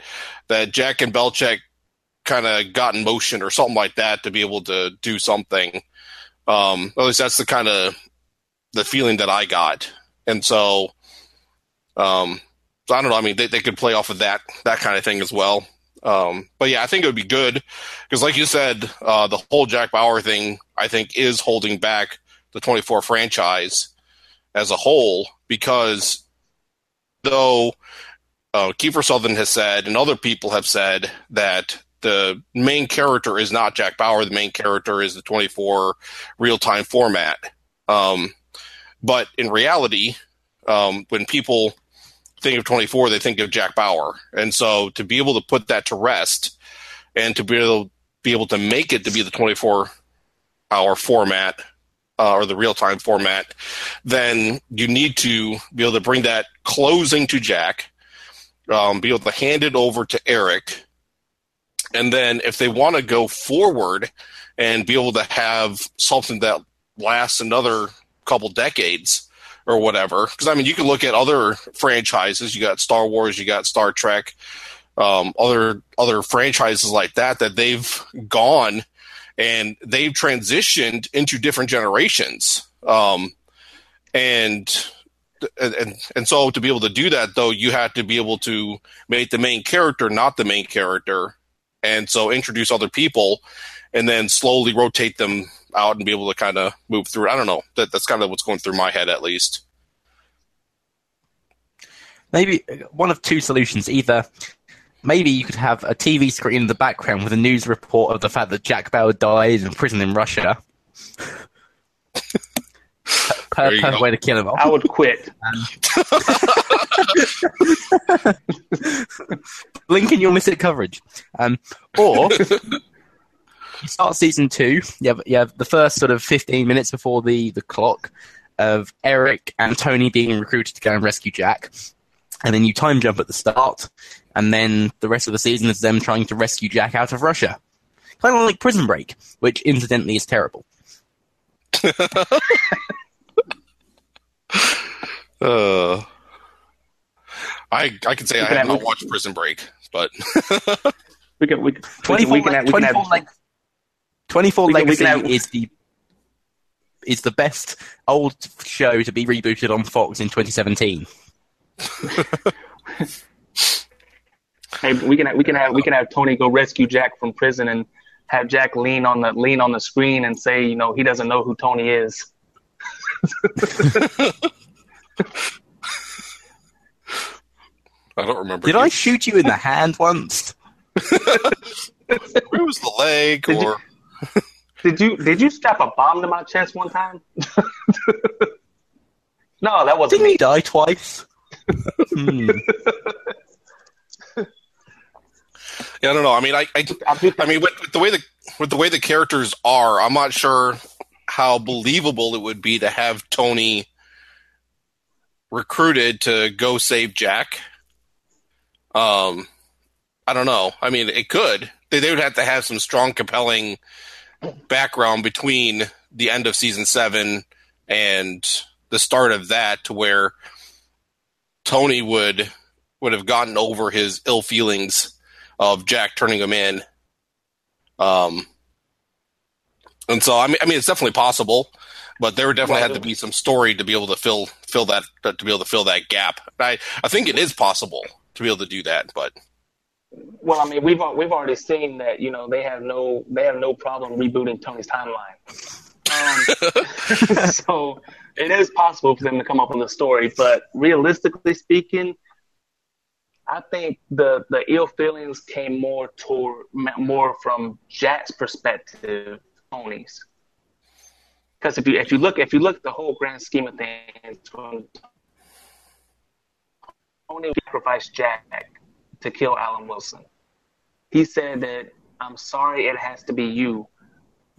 that Jack and Belichick kind of got in motion or something like that to be able to do something. Um, at least that's the kind of the feeling that I got, and so, um, so I don't know. I mean, they, they could play off of that that kind of thing as well. Um, but yeah, I think it would be good because, like you said, uh, the whole Jack Bauer thing, I think, is holding back the 24 franchise as a whole because though uh, Kiefer Sutherland has said and other people have said that the main character is not Jack Bauer, the main character is the 24 real time format. Um, but in reality, um, when people think of 24, they think of Jack Bauer. And so to be able to put that to rest and to be able, be able to make it to be the 24 hour format uh, or the real time format, then you need to be able to bring that closing to Jack, um, be able to hand it over to Eric. And then if they want to go forward and be able to have something that lasts another couple decades, or whatever. Because I mean, you can look at other franchises. You got Star Wars, you got Star Trek, um, other other franchises like that that they've gone and they've transitioned into different generations. Um, and and and so to be able to do that though you have to be able to make the main character not the main character and so introduce other people and then slowly rotate them out and be able to kind of move through. I don't know. That that's kind of what's going through my head at least.
Maybe one of two solutions. Either maybe you could have a TV screen in the background with a news report of the fact that Jack Bauer died in prison in Russia. Perfect way to kill him off.
I would quit.
Link in your miss it coverage. Um, or you start season two. You have, you have the first sort of 15 minutes before the, the clock of Eric and Tony being recruited to go and rescue Jack. And then you time jump at the start. And then the rest of the season is them trying to rescue Jack out of Russia. Kind of like Prison Break, which incidentally is terrible.
uh, I I can say I have not watched Prison Break, but
we can we,
24,
we can, we can,
24
have,
24
We can- we
Legacy
can have-
is the is the best old show to be rebooted on Fox in 2017.
Hey, we can we can have we can have Tony go rescue Jack from prison and have Jack lean on the lean on the screen and say, you know, he doesn't know who Tony is.
I don't remember.
Did I shoot you in the hand once?
Where was the leg?
Did you-
Or
Did you did you strap a bomb to my chest one time? no, that wasn't
Didn't he
me.
die twice? Hmm.
yeah, I don't know. I mean, I I,
I,
I mean, with, with the way the with the way the characters are, I'm not sure how believable it would be to have Tony recruited to go save Jack. Um, I don't know. I mean, it could. They, they would have to have some strong, compelling background between the end of season seven and the start of that, to where Tony would would have gotten over his ill feelings of Jack turning him in. Um, and so I mean, I mean, it's definitely possible, but there would definitely have to be some story to be able to fill fill that to be able to fill that gap. I I think it is possible to be able to do that, but
well, I mean, we've al- we've already seen that you know they have no they have no problem rebooting Tony's timeline. Um, so it is possible for them to come up with a story, but realistically speaking, I think the the ill feelings came more toward more from Jack's perspective, Tony's. Because if you if you look if you look at the whole grand scheme of things, Tony sacrificed Jack to kill Alan Wilson. He said that I'm sorry it has to be you,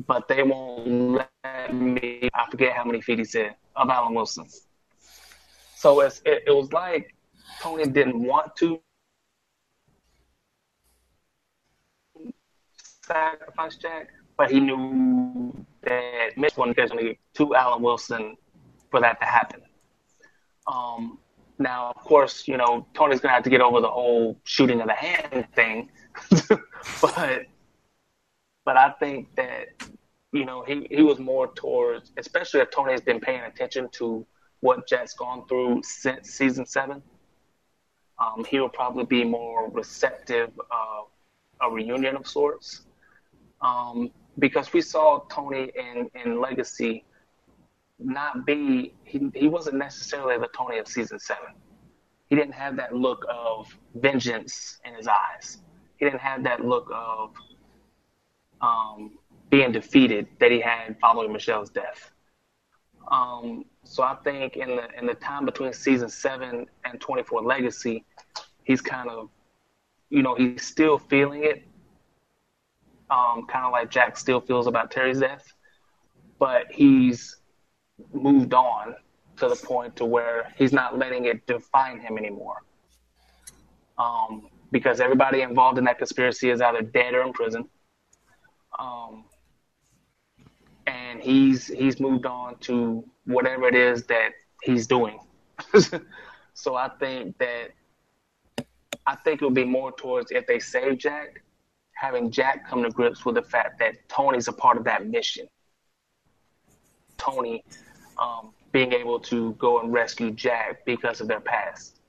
but they won't let me. I forget how many feet he said of Alan Wilson. So it, it was like Tony didn't want to sacrifice Jack, but he knew that Mitch wanted to only to Alan Wilson for that to happen. Um, now, of course, you know Tony's gonna have to get over the whole shooting of the hand thing, but but I think that you know he he was more towards, especially if Tony has been paying attention to what Jack's gone through since season seven. Um, he will probably be more receptive of a reunion of sorts. Um, because we saw Tony in, in Legacy not be he, he wasn't necessarily the Tony of season seven. He didn't have that look of vengeance in his eyes. He didn't have that look of um, being defeated that he had following Michelle's death. Um, so I think in the in the time between season seven and twenty four Legacy, he's kind of, you know, he's still feeling it, um, kind of like Jack still feels about Teri's death, but he's moved on to the point to where he's not letting it define him anymore. Um, because everybody involved in that conspiracy is either dead or in prison. Um, and he's he's moved on to whatever it is that he's doing. so I think that I think it would be more towards if they save Jack, having Jack come to grips with the fact that Tony's a part of that mission. Tony um, being able to go and rescue Jack because of their past.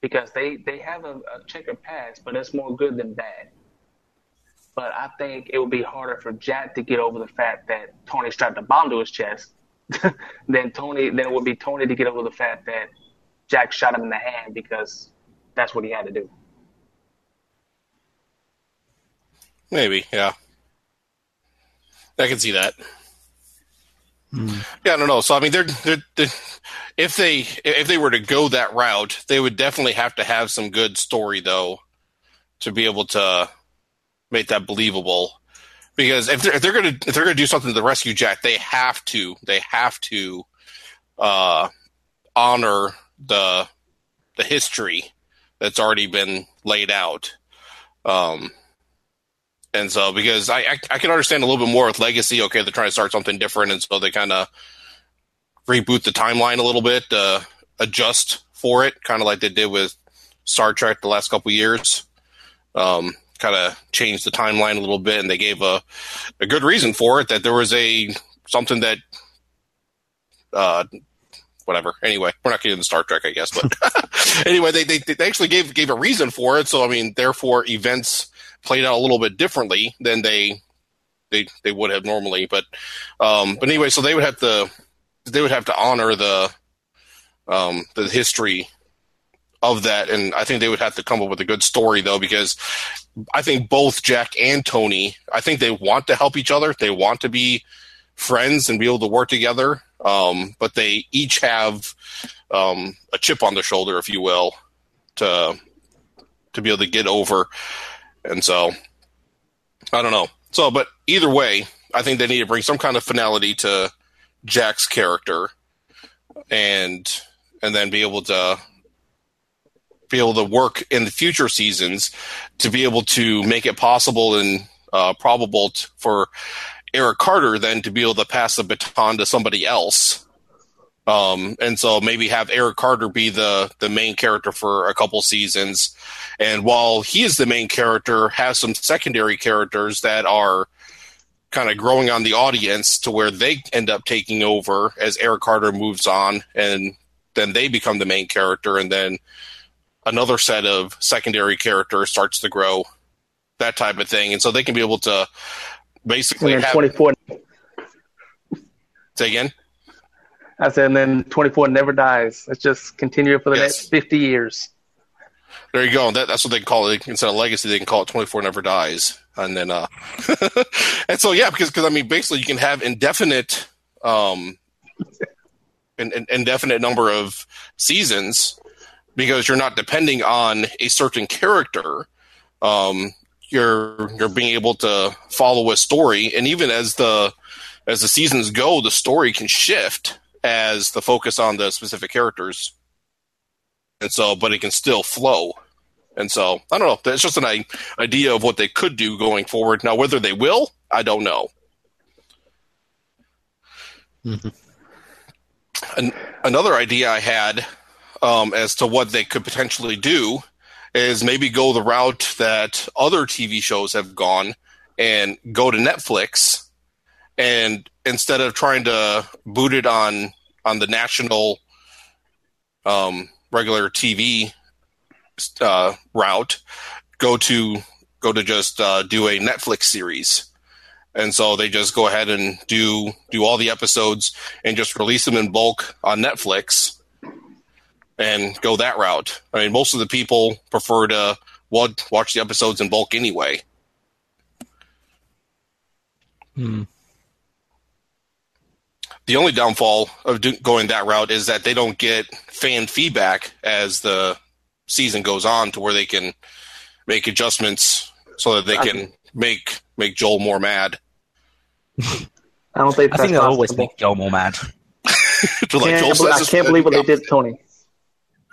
Because they, they have a, a checkered past, but it's more good than bad. But I think it would be harder for Jack to get over the fact that Tony strapped a bomb to his chest than Tony than it would be Tony to get over the fact that Jack shot him in the hand because that's what he had to do.
Maybe, yeah. I can see that.
Hmm.
Yeah, I don't know. So I mean, they're, they're, they're, if they if they were to go that route, they would definitely have to have some good story though to be able to make that believable. Because if they're, if they're gonna if they're gonna do something to the rescue Jack, they have to they have to uh, honor the the history that's already been laid out. Um, and so, because I, I, I can understand a little bit more with Legacy. Okay, they're trying to start something different, and so they kind of reboot the timeline a little bit, uh, adjust for it, kind of like they did with Star Trek the last couple years. Um, kind of changed the timeline a little bit, and they gave a a good reason for it. That there was a something that, uh, whatever. Anyway, we're not getting into Star Trek, I guess, but anyway, they, they they actually gave gave a reason for it. So I mean, therefore, events played out a little bit differently than they they they would have normally. But um, but anyway, so they would have to they would have to honor the um, the history of that, and I think they would have to come up with a good story though, because I think both Jack and Tony, I think they want to help each other. They want to be friends and be able to work together. Um, but they each have um, a chip on their shoulder, if you will, to to be able to get over. And so, I don't know. So, but either way, I think they need to bring some kind of finality to Jack's character, and and then be able to be able to work in the future seasons to be able to make it possible and uh, probable t- for Eric Carter then to be able to pass the baton to somebody else. Um, and so maybe have Eric Carter be the the main character for a couple seasons, and while he is the main character, have some secondary characters that are kind of growing on the audience to where they end up taking over as Eric Carter moves on, and then they become the main character, and then another set of secondary characters starts to grow, that type of thing, and so they can be able to basically have.
24,
Say again.
I said, and then 24 never dies. It's just continue for the
Yes.
next 50 years.
There you go. That, that's what they call it. Instead of legacy, they can call it 24 Never Dies. And then, uh, and so, yeah, because, because I mean, basically you can have indefinite, um, an, an indefinite number of seasons because you're not depending on a certain character. Um, you're, you're being able to follow a story. And even as the, as the seasons go, the story can shift as the focus on the specific characters. And so but it can still flow. And so i don't know. That's just an idea of what they could do going forward. Now whether they will i don't know. An- another idea i had um, as to what they could potentially do is maybe go the route that other tv shows have gone and go to netflix and instead of trying to boot it on on the national um, regular TV uh, route, go to go to just uh, do a Netflix series. And so they just go ahead and do do all the episodes and just release them in bulk on Netflix and go that route. I mean, most of the people prefer to watch the episodes in bulk anyway.
Hmm.
The only downfall of do- going that route is that they don't get fan feedback as the season goes on to where they can make adjustments so that they can make make Joel more mad.
I don't think
I think they'll always make Joel more mad.
like
can't,
Joel says
I can't believe what they did to Tony.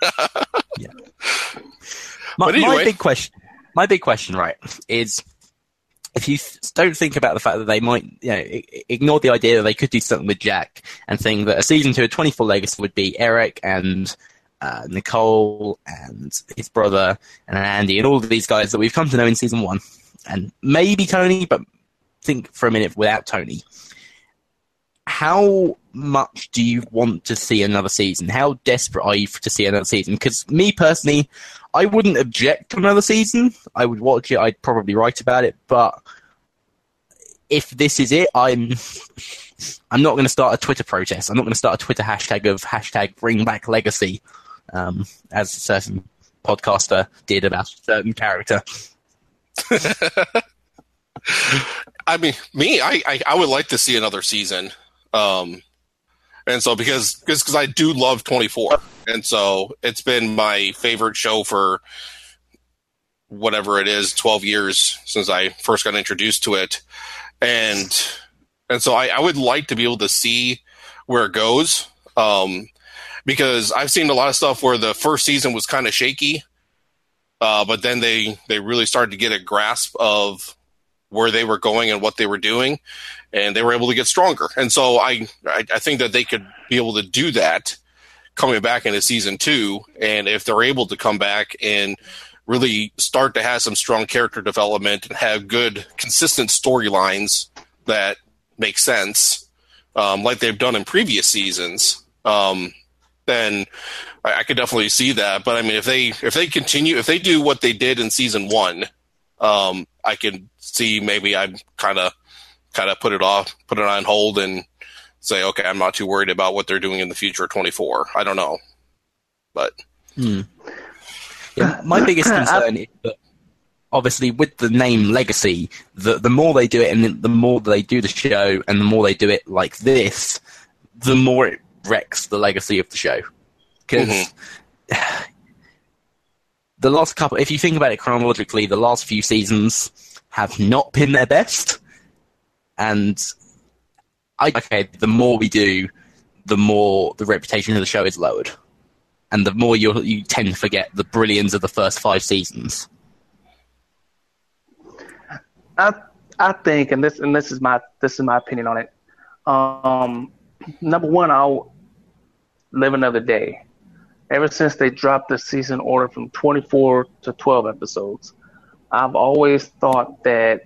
My,
But anyway.
my big question, my big question, right, is if you don't think about the fact that they might, you know, ignore the idea that they could do something with Jack and think that a season two of 24 Legacy would be Eric and uh, Nicole and his brother and Andy and all of these guys that we've come to know in season one, and maybe Tony, but think for a minute without Tony. How much do you want to see another season? How desperate are you to see another season? Because me personally, I wouldn't object to another season. I would watch it. I'd probably write about it. But if this is it, I'm I'm not going to start a Twitter protest. I'm not going to start a Twitter hashtag of hashtag Bring Back Legacy, um, as a certain podcaster did about a certain character.
I mean, me, I, I, I would like to see another season. Um, and so because because I do love 24, and so it's been my favorite show for whatever it is, 12 years since I first got introduced to it, and and so I, I would like to be able to see where it goes. Um, because I've seen a lot of stuff where the first season was kind of shaky, uh, but then they they really started to get a grasp of where they were going and what they were doing, and they were able to get stronger. And so I, I, I think that they could be able to do that coming back into season two. And if they're able to come back and really start to have some strong character development and have good, consistent storylines that make sense, um, like they've done in previous seasons, um, then I, I could definitely see that. But I mean, if they if they continue, if they do what they did in season one, um, I can see maybe I'm kind of kind of put it off, put it on hold, and say, okay, I'm not too worried about what they're doing in the future of 24. I don't know, but hmm.
Yeah, uh, my biggest uh, uh, concern is that obviously with the name Legacy, the the more they do it, and the- the more they do the show, and the more they do it like this, the more it wrecks the legacy of the show. Mm-hmm. Because the last couple, if you think about it chronologically, the last few seasons have not been their best, and I okay, the more we do, the more the reputation of the show is lowered and the more you you tend to forget the brilliance of the first five seasons.
I I think, and this and this is my this is my opinion on it. Um, number one, I'll live another day. Ever since they dropped the season order from 24 to 12 episodes, I've always thought that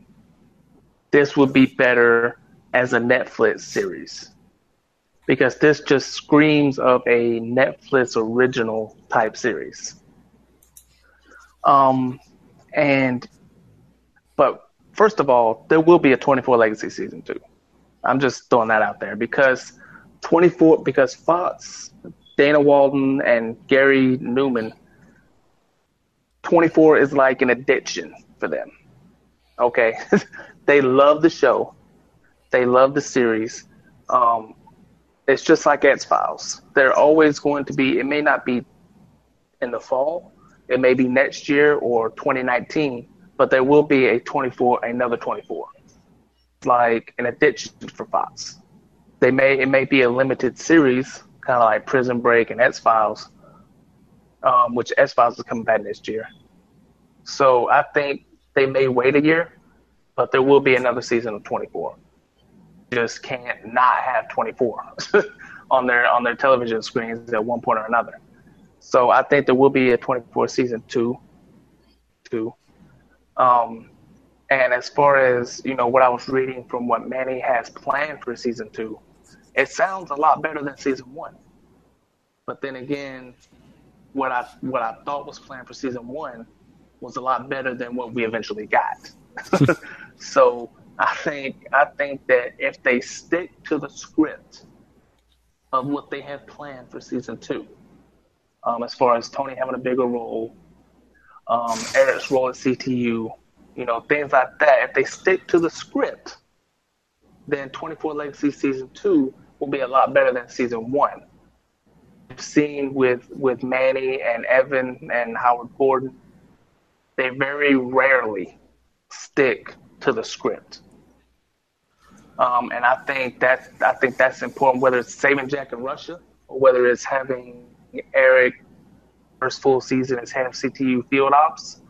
this would be better as a Netflix series because this just screams of a Netflix original type series. Um, and but first of all, there will be a 24 Legacy season two. I'm just throwing that out there because 24 because Fox, Dana Walden, and Gary Newman, 24 is like an addiction for them. Okay, they love the show, they love the series. Um, it's just like X Files. They're always going to be. It may not be in the fall. It may be next year or 2019, but there will be a 24, another 24, like an addiction for Fox. They may it may be a limited series, kind of like Prison Break and X Files, um, which X Files is coming back next year. So I think they may wait a year, but there will be another season of 24. Just can't not have 24 on their on their television screens at one point or another. So I think there will be a 24 season two. Two. Um, and as far as you know, what I was reading from what Manny has planned for season two, it sounds a lot better than season one. But then again, what I what I thought was planned for season one was a lot better than what we eventually got. so I think I think that if they stick to the script of what they have planned for season two, um, as far as Tony having a bigger role, um, Eric's role at CTU, you know, things like that. If they stick to the script, then 24 Legacy season two will be a lot better than season one. We've seen with with Manny and Evan and Howard Gordon, they very rarely stick to the script. Um, and I think that I think that's important, whether it's saving Jack in Russia or whether it's having Eric first full season as head of CTU field ops.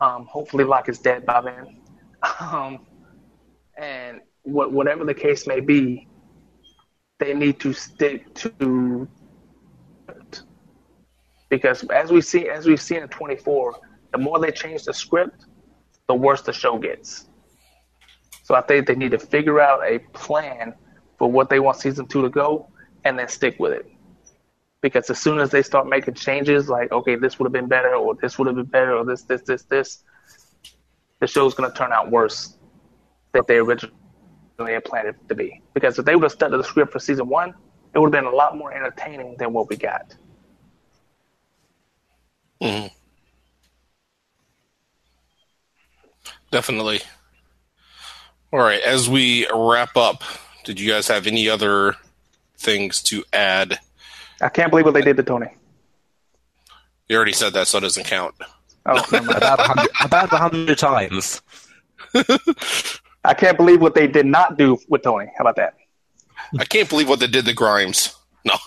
Um, hopefully, Locke is dead by then. Um, and what, whatever the case may be, they need to stick to it. because as we see as we've seen in 24, the more they change the script, the worse the show gets. So I think they need to figure out a plan for what they want season two to go, and then stick with it. Because as soon as they start making changes, like okay, this would have been better, or this would have been better, or this, this, this, this, the show's going to turn out worse than they originally had planned it to be. Because if they would have stuck to the script for season one, it would have been a lot more entertaining than what we got.
Mhm. Definitely. All right. As we wrap up, did you guys have any other things to add?
I can't believe what they did to Tony.
You already said that, so it doesn't count.
Oh.
About a hundred times.
I can't believe what they did not do with Tony. How about that?
I can't believe what they did to Grimes. No.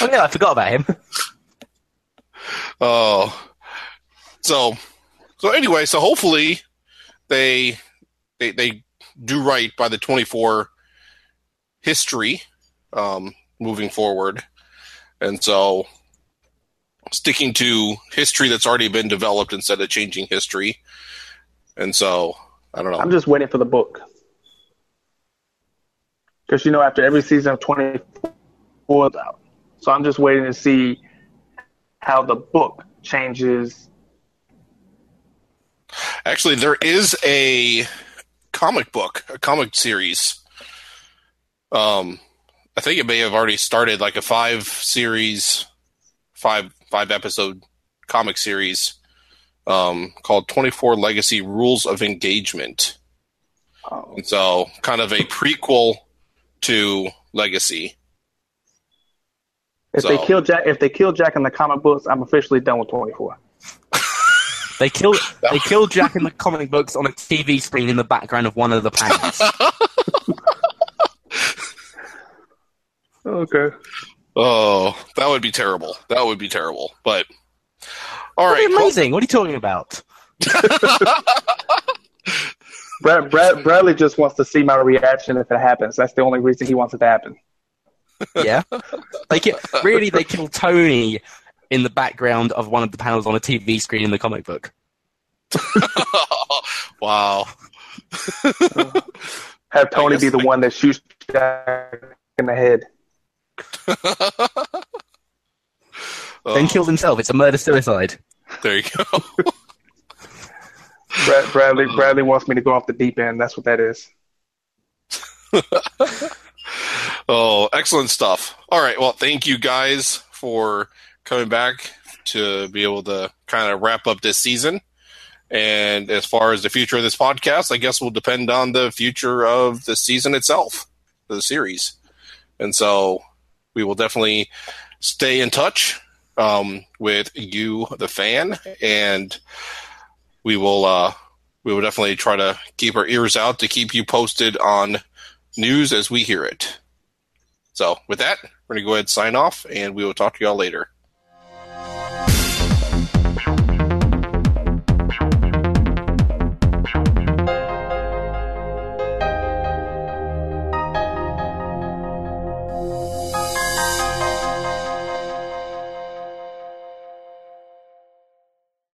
Oh yeah, I forgot about him.
Oh, so so anyway, so hopefully they they they do right by the twenty four history um, moving forward, and so sticking to history that's already been developed instead of changing history, and so I don't know.
I'm just waiting for the book. Because, you know, after every season of 24 is out. So I'm just waiting to see how the book changes.
Actually, there is a comic book, a comic series. Um, I think it may have already started, like a five series, five five episode comic series, um, called Twenty Four Legacy Rules of Engagement.
Oh,
And so, kind of a prequel to Legacy.
if they kill Jack, if they kill Jack in the comic books, I'm officially done with 24.
They kill they kill Jack in the comic books on a TV screen in the background of one of the panels.
Okay.
Oh, that would be terrible. That would be terrible. But all right,
That'd amazing. What are you talking about?
Brad, Brad, Bradley just wants to see my reaction if it happens. That's the only reason he wants it to happen.
Yeah, they kill, really they kill Tony in the background of one of the panels on a TV screen in the comic book.
wow.
Have Tony be the
I-
one that shoots Jack in the head.
Then
Oh,
kills himself. It's a murder suicide.
there you go.
Brad, Bradley, Bradley wants me to go off the deep end. That's what that is.
Oh, excellent stuff. All right. Well, thank you guys for coming back to be able to kind of wrap up this season. And as far as the future of this podcast, I guess will depend on the future of the season itself, the series. And so we will definitely stay in touch um, with you, the fan, and we will uh, we will definitely try to keep our ears out to keep you posted on news as we hear it. So with that, we're gonna go ahead and sign off, and we will talk to y'all later.